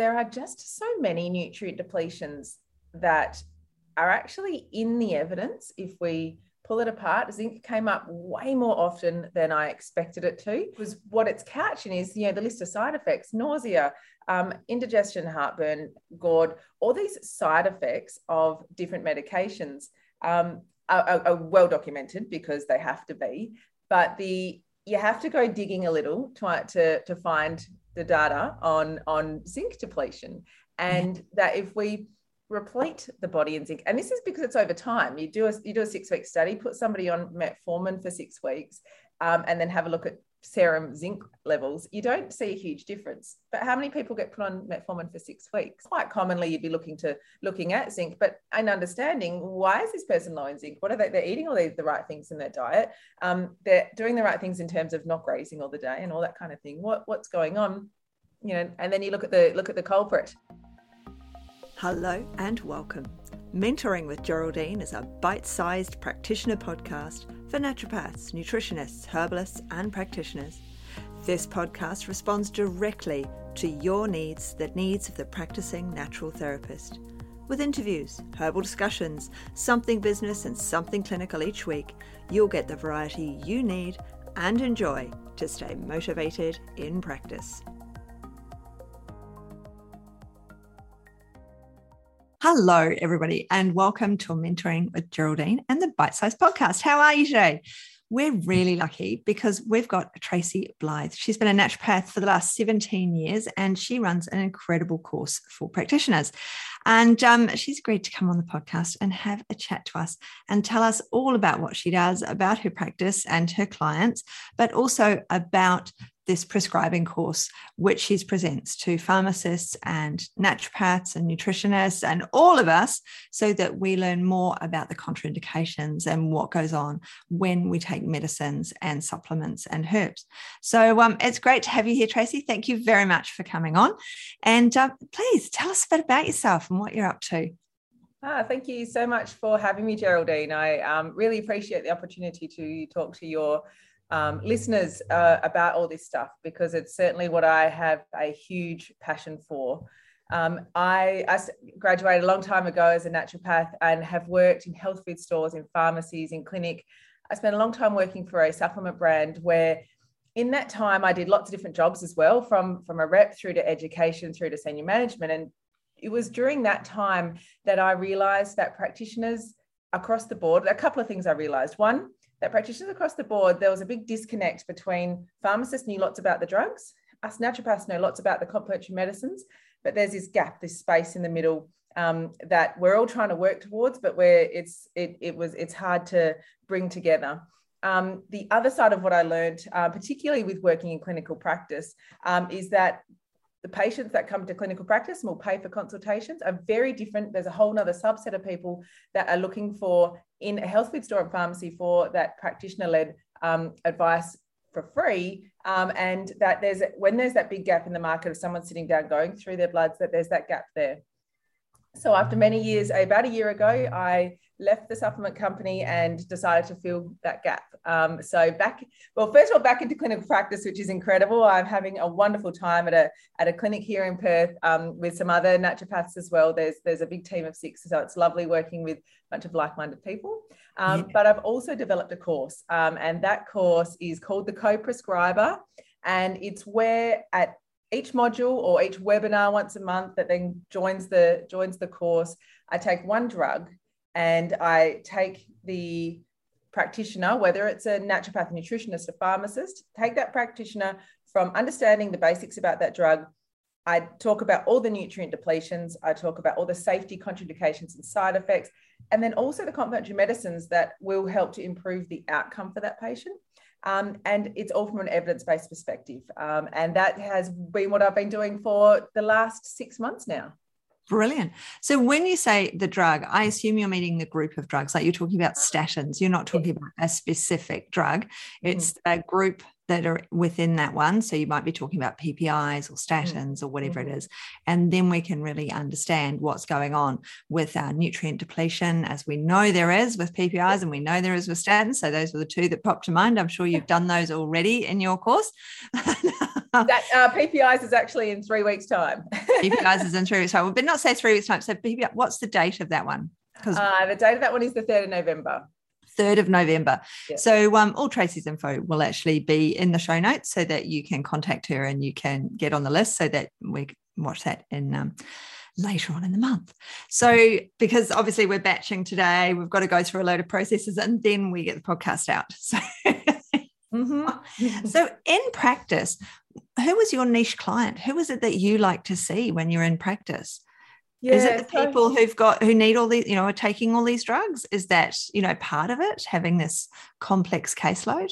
there are just so many nutrient depletions that are actually in the evidence if we pull it apart. Zinc came up way more often than I expected it to. Was what it's catching is, you know, the list of side effects, nausea, um, indigestion, heartburn, GERD. all these side effects of different medications um, are, are well documented because they have to be. But the you have to go digging a little to, to, to find the data on, on zinc depletion. And that if we replete the body in zinc, and this is because it's over time, you do a, you do a six week study, put somebody on metformin for six weeks, um, and then have a look at serum zinc levels, you don't see a huge difference. But how many people get put on metformin for six weeks? Quite commonly, you'd be looking to looking at zinc, but in understanding why is this person low in zinc? What are they? They're eating all the, the right things in their diet. Um, they're doing the right things in terms of not grazing all the day and all that kind of thing. What what's going on? You know, and then you look at the look at the culprit. Hello and welcome. Mentoring with Geraldine is a bite sized practitioner podcast for naturopaths, nutritionists, herbalists, and practitioners. This podcast responds directly to your needs, the needs of the practicing natural therapist. With interviews, herbal discussions, something business, and something clinical each week, you'll get the variety you need and enjoy to stay motivated in practice. Hello, everybody, and welcome to Mentoring with Geraldine and the Bite Size Podcast. How are you today? We're really lucky because we've got Tracee Blythe. She's been a naturopath for the last 17 years and she runs an incredible course for practitioners. And um, she's agreed to come on the podcast and have a chat to us and tell us all about what she does, about her practice and her clients, but also about this prescribing course, which she presents to pharmacists and naturopaths and nutritionists and all of us so that we learn more about the contraindications and what goes on when we take medicines and supplements and herbs. So um, it's great to have you here, Tracee. Thank you very much for coming on. And uh, please tell us a bit about yourself and what you're up to. Ah, thank you so much for having me, Geraldine. I um, really appreciate the opportunity to talk to your um, listeners uh, about all this stuff because it's certainly what I have a huge passion for. Um, I, I, graduated a long time ago as a naturopath and have worked in health food stores, in pharmacies, in clinic. I spent a long time working for a supplement brand where in that time I did lots of different jobs as well, from, from a rep through to education, through to senior management. And it was during that time that I realized that practitioners across the board, a couple of things I realized. One, that practitioners across the board, there was a big disconnect between pharmacists knew lots about the drugs, us naturopaths know lots about the complementary medicines, but there's this gap, this space in the middle um, that we're all trying to work towards, but where it's it, it was it's hard to bring together. Um, the other side of what I learned, uh, particularly with working in clinical practice, um, is that the patients that come to clinical practice and will pay for consultations are very different. There's a whole other subset of people that are looking for in a health food store and pharmacy for that practitioner led um, advice for free. Um, and that there's when there's that big gap in the market of someone sitting down going through their bloods, that there's that gap there. So after many years, about a year ago, I left the supplement company and decided to fill that gap. Um, so back, well, first of all, back into clinical practice, which is incredible. I'm having a wonderful time at a at a clinic here in Perth um, with some other naturopaths as well. There's there's a big team of six, so it's lovely working with a bunch of like-minded people. Um, yeah. But I've also developed a course, um, and that course is called the Co-Prescriber, and it's where at each module or each webinar once a month that then joins the joins the course i take one drug and I take the practitioner, whether it's a naturopath, nutritionist, a pharmacist, take that practitioner from understanding the basics about that drug. I talk about all the nutrient depletions. I talk about all the safety contraindications and side effects, and then also the complementary medicines that will help to improve the outcome for that patient. Um, and it's all from an evidence based perspective. Um, and that has been what I've been doing for the last six months now. Brilliant. So when you say the drug, I assume you're meaning the group of drugs, like you're talking about statins. You're not talking about a specific drug. It's mm. a group that are within that one. So you might be talking about PPIs or statins mm. or whatever mm-hmm. it is. And then we can really understand what's going on with our nutrient depletion, as we know there is with PPIs and we know there is with statins. So those were the two that popped to mind. I'm sure you've done those already in your course. that uh, PPIs is actually in three weeks' time. PPIs is in three weeks' time, but not say three weeks' time. So PPI, what's the date of that one? Because uh, the date of that one is the third of November. 3rd of November. So um, all Tracee's info will actually be in the show notes so that you can contact her and you can get on the list so that we can watch that in um, later on in the month. So because obviously we're batching today, we've got to go through a load of processes and then we get the podcast out. So mm-hmm. so in practice, who was your niche client? Who was it that you like to see when you're in practice? Yeah, is it the people who've got who need all these, you know, are taking all these drugs? Is that, you know, part of it, having this complex caseload?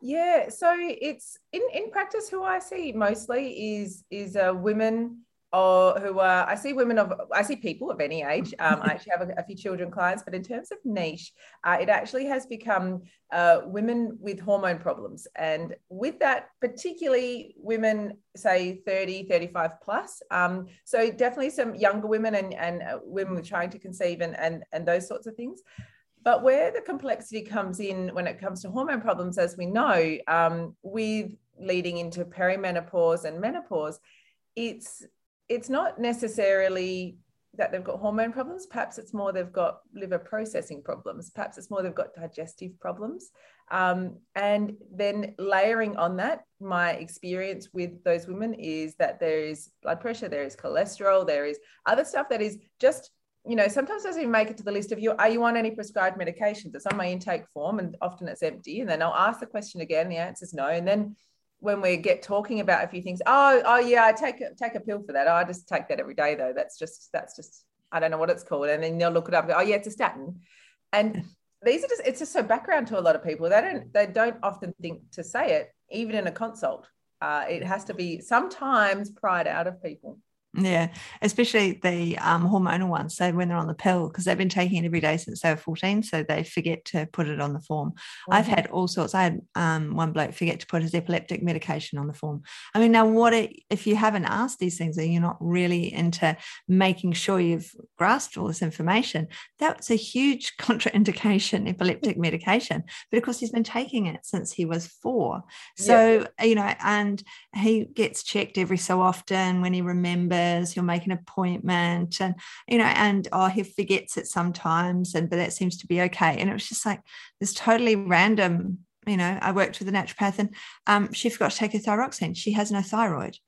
Yeah, so it's in in practice who I see mostly is is uh, women or who are I see women of I see people of any age. Um, I actually have a, a, few children clients, but in terms of niche, uh, it actually has become uh, women with hormone problems, and with that, particularly women say 30, 35 plus. Um, so definitely some younger women and and uh, women trying to conceive and and and those sorts of things. But where the complexity comes in when it comes to hormone problems, as we know, um, with leading into perimenopause and menopause, it's it's not necessarily that they've got hormone problems. Perhaps it's more they've got liver processing problems. Perhaps it's more they've got digestive problems. Um, and then layering on that, my experience with those women is that there is blood pressure, there is cholesterol, there is other stuff that is just, you know, sometimes doesn't even make it to the list of you. Are you on any prescribed medications? It's on my intake form, and often it's empty. And then I'll ask the question again. The answer is no. And then when we get talking about a few things, oh, oh yeah, I take take a pill for that. Oh, I just take that every day though. That's just that's just I don't know what it's called. And then they'll look it up. Go, oh yeah, it's a statin. And these are just it's just so background to a lot of people. They don't they don't often think to say it even in a consult. Uh, it has to be sometimes pried out of people. Yeah, especially the um, hormonal ones. So when they're on the pill, because they've been taking it every day since they were 14, so they forget to put it on the form. Mm-hmm. I've had all sorts. I had um, one bloke forget to put his epileptic medication on the form. I mean, now what it, if you haven't asked these things and you're not really into making sure you've grasped all this information? That's a huge contraindication, epileptic medication. But of course, he's been taking it since he was four. So, yeah. you know, and he gets checked every so often when he remembers he'll make an appointment and you know and oh he forgets it sometimes and but that seems to be okay and it was just like this totally random you know i worked with a naturopath and um, she forgot to take her thyroxine she has no thyroid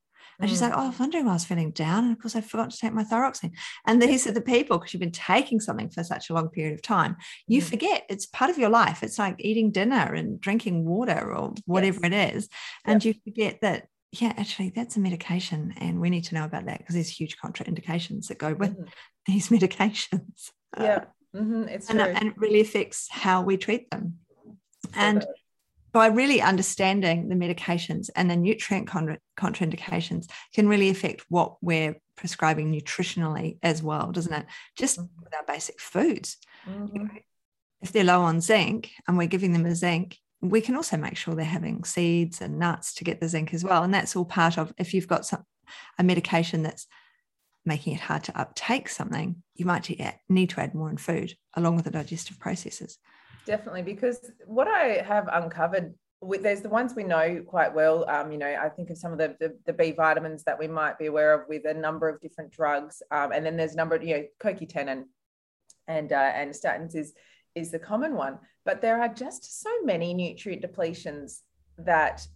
and she's like, mm. Oh, I was wondering why I was feeling down. And of course, I forgot to take my thyroxine. And these are the people, because you've been taking something for such a long period of time, you mm. forget it's part of your life. It's like eating dinner and drinking water or whatever yes. it is. And yep. you forget that yeah, actually, that's a medication, and we need to know about that because there's huge contraindications that go with mm-hmm. these medications. Yeah, mm-hmm. it's and, and, it really affects how we treat them. And by really understanding the medications and the nutrient contra- contraindications can really affect what we're prescribing nutritionally as well, doesn't it? Just mm-hmm. with our basic foods. Mm-hmm. You know, if they're low on zinc and we're giving them a zinc, we can also make sure they're having seeds and nuts to get the zinc as well. And that's all part of if you've got some a medication that's making it hard to uptake something, you might need to add more in food along with the digestive processes. Definitely, because what I have uncovered there's the ones we know quite well. Um, you know, I think of some of the, the, the B vitamins that we might be aware of with a number of different drugs, um, and then there's a number of you know CoQ10 and and uh, and statins is is the common one. But there are just so many nutrient depletions that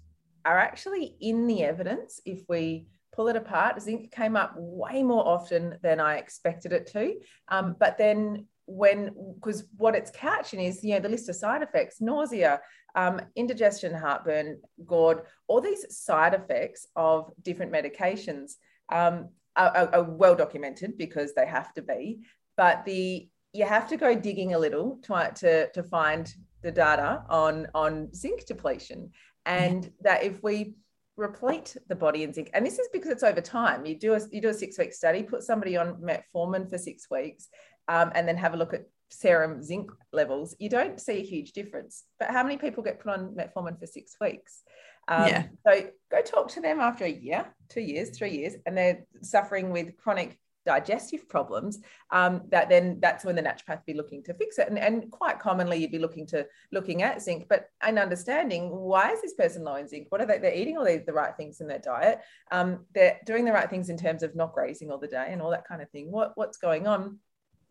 are actually in the evidence if we pull it apart. Zinc came up way more often than I expected it to. Um, but then when because what it's couching is you know the list of side effects nausea um, indigestion heartburn GERD all these side effects of different medications um, are, are, well documented because they have to be but the you have to go digging a little to, to, to find the data on, on zinc depletion. And yeah. that if we replete the body in zinc, and this is because it's over time, you do a, you do a six week study, put somebody on metformin for six weeks, um, and then have a look at serum zinc levels, you don't see a huge difference. But how many people get put on metformin for six weeks? Um, yeah. So go talk to them after a year, two years, three years, and they're suffering with chronic digestive problems, um, that then that's when the naturopath be looking to fix it. And, and quite commonly you'd be looking to looking at zinc, but and understanding why is this person low in zinc? What are they? They're eating all the, the right things in their diet. Um, they're doing the right things in terms of not grazing all the day and all that kind of thing. What what's going on?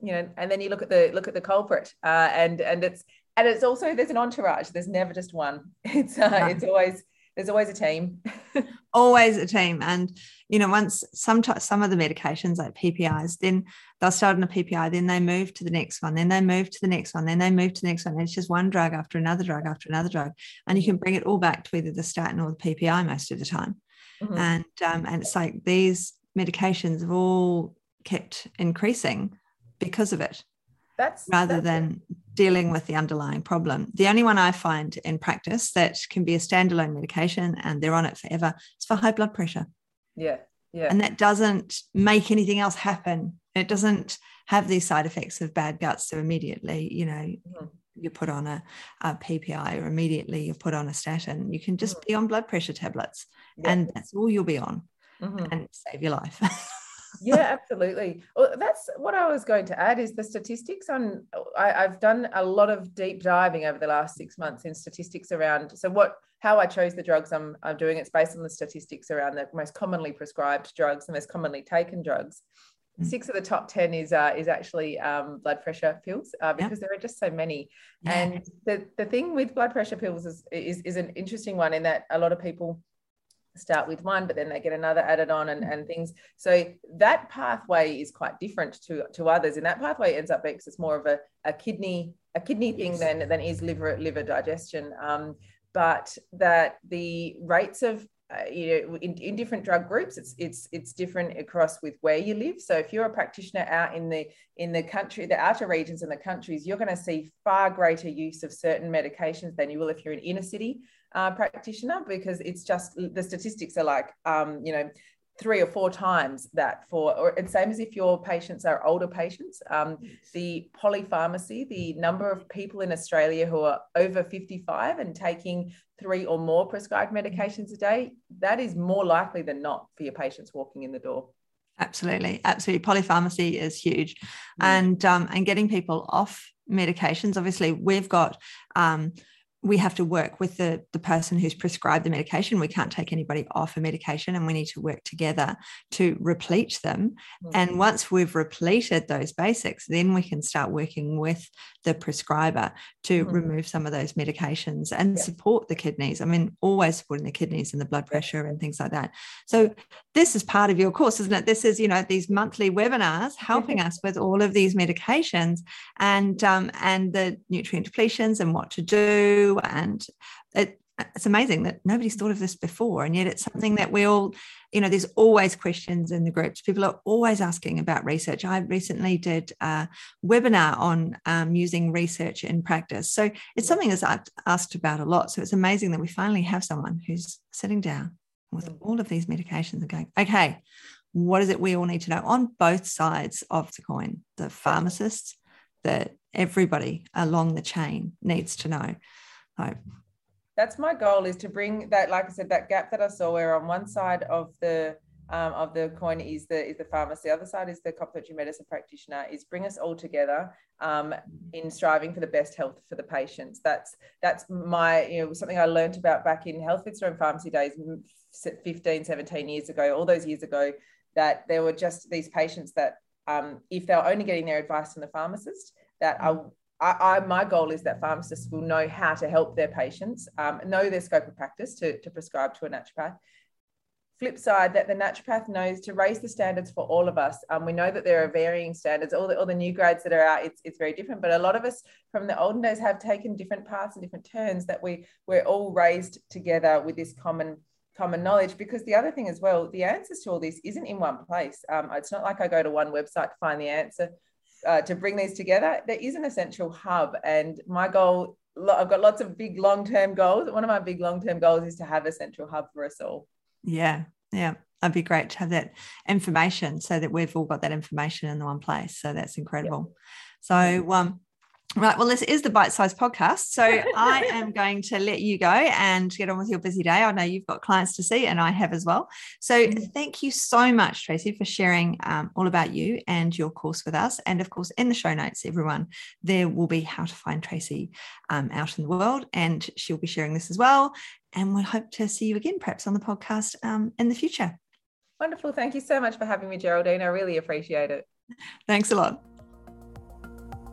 You know, and then you look at the look at the culprit, uh, and and it's and it's also there's an entourage. There's never just one. It's uh, it's always there's always a team. always a team. And, you know, once some, some of the medications like PPIs, then they'll start on a PPI, then they move to the next one, then they move to the next one, then they move to the next one. And it's just one drug after another drug after another drug. And you can bring it all back to either the statin or the PPI most of the time. Mm-hmm. And, um, and it's like these medications have all kept increasing because of it. That's rather that's than it. Dealing with the underlying problem. The only one I find in practice that can be a standalone medication and they're on it forever is for high blood pressure. Yeah. Yeah. And that doesn't make anything else happen. It doesn't have these side effects of bad guts. So immediately, you know, mm-hmm. you put on a, a, PPI or immediately you put on a statin. You can just mm-hmm. be on blood pressure tablets yeah. and that's all you'll be on mm-hmm. and save your life. yeah, absolutely. Well, that's what I was going to add is the statistics on. I, I've done a lot of deep diving over the last six months in statistics around. So what, how I chose the drugs I'm, I'm doing, it's based on the statistics around the most commonly prescribed drugs, the most commonly taken drugs. Mm. Six of the top ten is uh, is actually um, blood pressure pills uh, because there are just so many. Yeah. And the the thing with blood pressure pills is, is is an interesting one in that a lot of people start with one but then they get another added on and, and things. So that pathway is quite different to to others and that pathway ends up being because it's more of a, a kidney a kidney thing yes. than than is liver liver digestion. Um, but that the rates of uh, you know in, in different drug groups it's it's it's different across with where you live. So if you're a practitioner out in the in the country the outer regions and the countries you're going to see far greater use of certain medications than you will if you're in inner city uh, practitioner because it's just the statistics are like um, you know three or four times that for or it's same as if your patients are older patients um, the polypharmacy the number of people in australia who are over 55 and taking three or more prescribed medications a day that is more likely than not for your patients walking in the door. Absolutely. Absolutely. Polypharmacy is huge. Mm. and um, and getting people off medications obviously we've got um, we have to work with the, the person who's prescribed the medication. We can't take anybody off a medication and we need to work together to replete them. Mm-hmm. And once we've repleted those basics, then we can start working with the prescriber to mm-hmm. remove some of those medications and yeah. support the kidneys. I mean, always supporting the kidneys and the blood pressure and things like that. So this is part of your course, isn't it? This is, you know, these monthly webinars helping us with all of these medications and um, and the nutrient depletions and what to do and it, it's amazing that nobody's thought of this before and yet it's something that we all you know there's always questions in the groups. People are always asking about research. I recently did a webinar on um, using research in practice. So it's something that's asked about a lot. So it's amazing that we finally have someone who's sitting down with all of these medications and going okay what is it we all need to know? On both sides of the coin the pharmacists that everybody along the chain needs to know that's my goal is to bring that, like I said, that gap that I saw where on one side of the um, of the coin is the is the pharmacist, the other side is the complementary medicine practitioner, is bring us all together um, in striving for the best health for the patients. That's that's my, you know, something I learned about back in health food store and pharmacy days 15, 17 years ago, all those years ago, that there were just these patients that um, if they're only getting their advice from the pharmacist, that I I, I, my goal is that pharmacists will know how to help their patients, um, know their scope of practice to, to prescribe to a naturopath. Flip side, that the naturopath knows to raise the standards for all of us. Um, we know that there are varying standards. All the, all the new grades that are out, it's, it's very different. But a lot of us from the olden days have taken different paths and different turns that we, we're all raised together with this common common knowledge because the other thing as well the answers to all this isn't in one place um, it's not like i go to one website to find the answer uh, to bring these together, there is an essential hub. And my goal, I've got lots of big long term goals. One of my big long term goals is to have a central hub for us all. Yeah. Yeah. That'd be great to have that information so that we've all got that information in the one place. So that's incredible. Yeah. So, um, Right. Well, this is the bite sized podcast. So I am going to let you go and get on with your busy day. I know you've got clients to see, and I have as well. So mm-hmm. thank you so much, Tracee, for sharing um, all about you and your course with us. And of course, in the show notes, everyone, there will be how to find Tracee um, out in the world. And she'll be sharing this as well. And we'll hope to see you again, perhaps on the podcast um, in the future. Wonderful. Thank you so much for having me, Geraldine. I really appreciate it. Thanks a lot.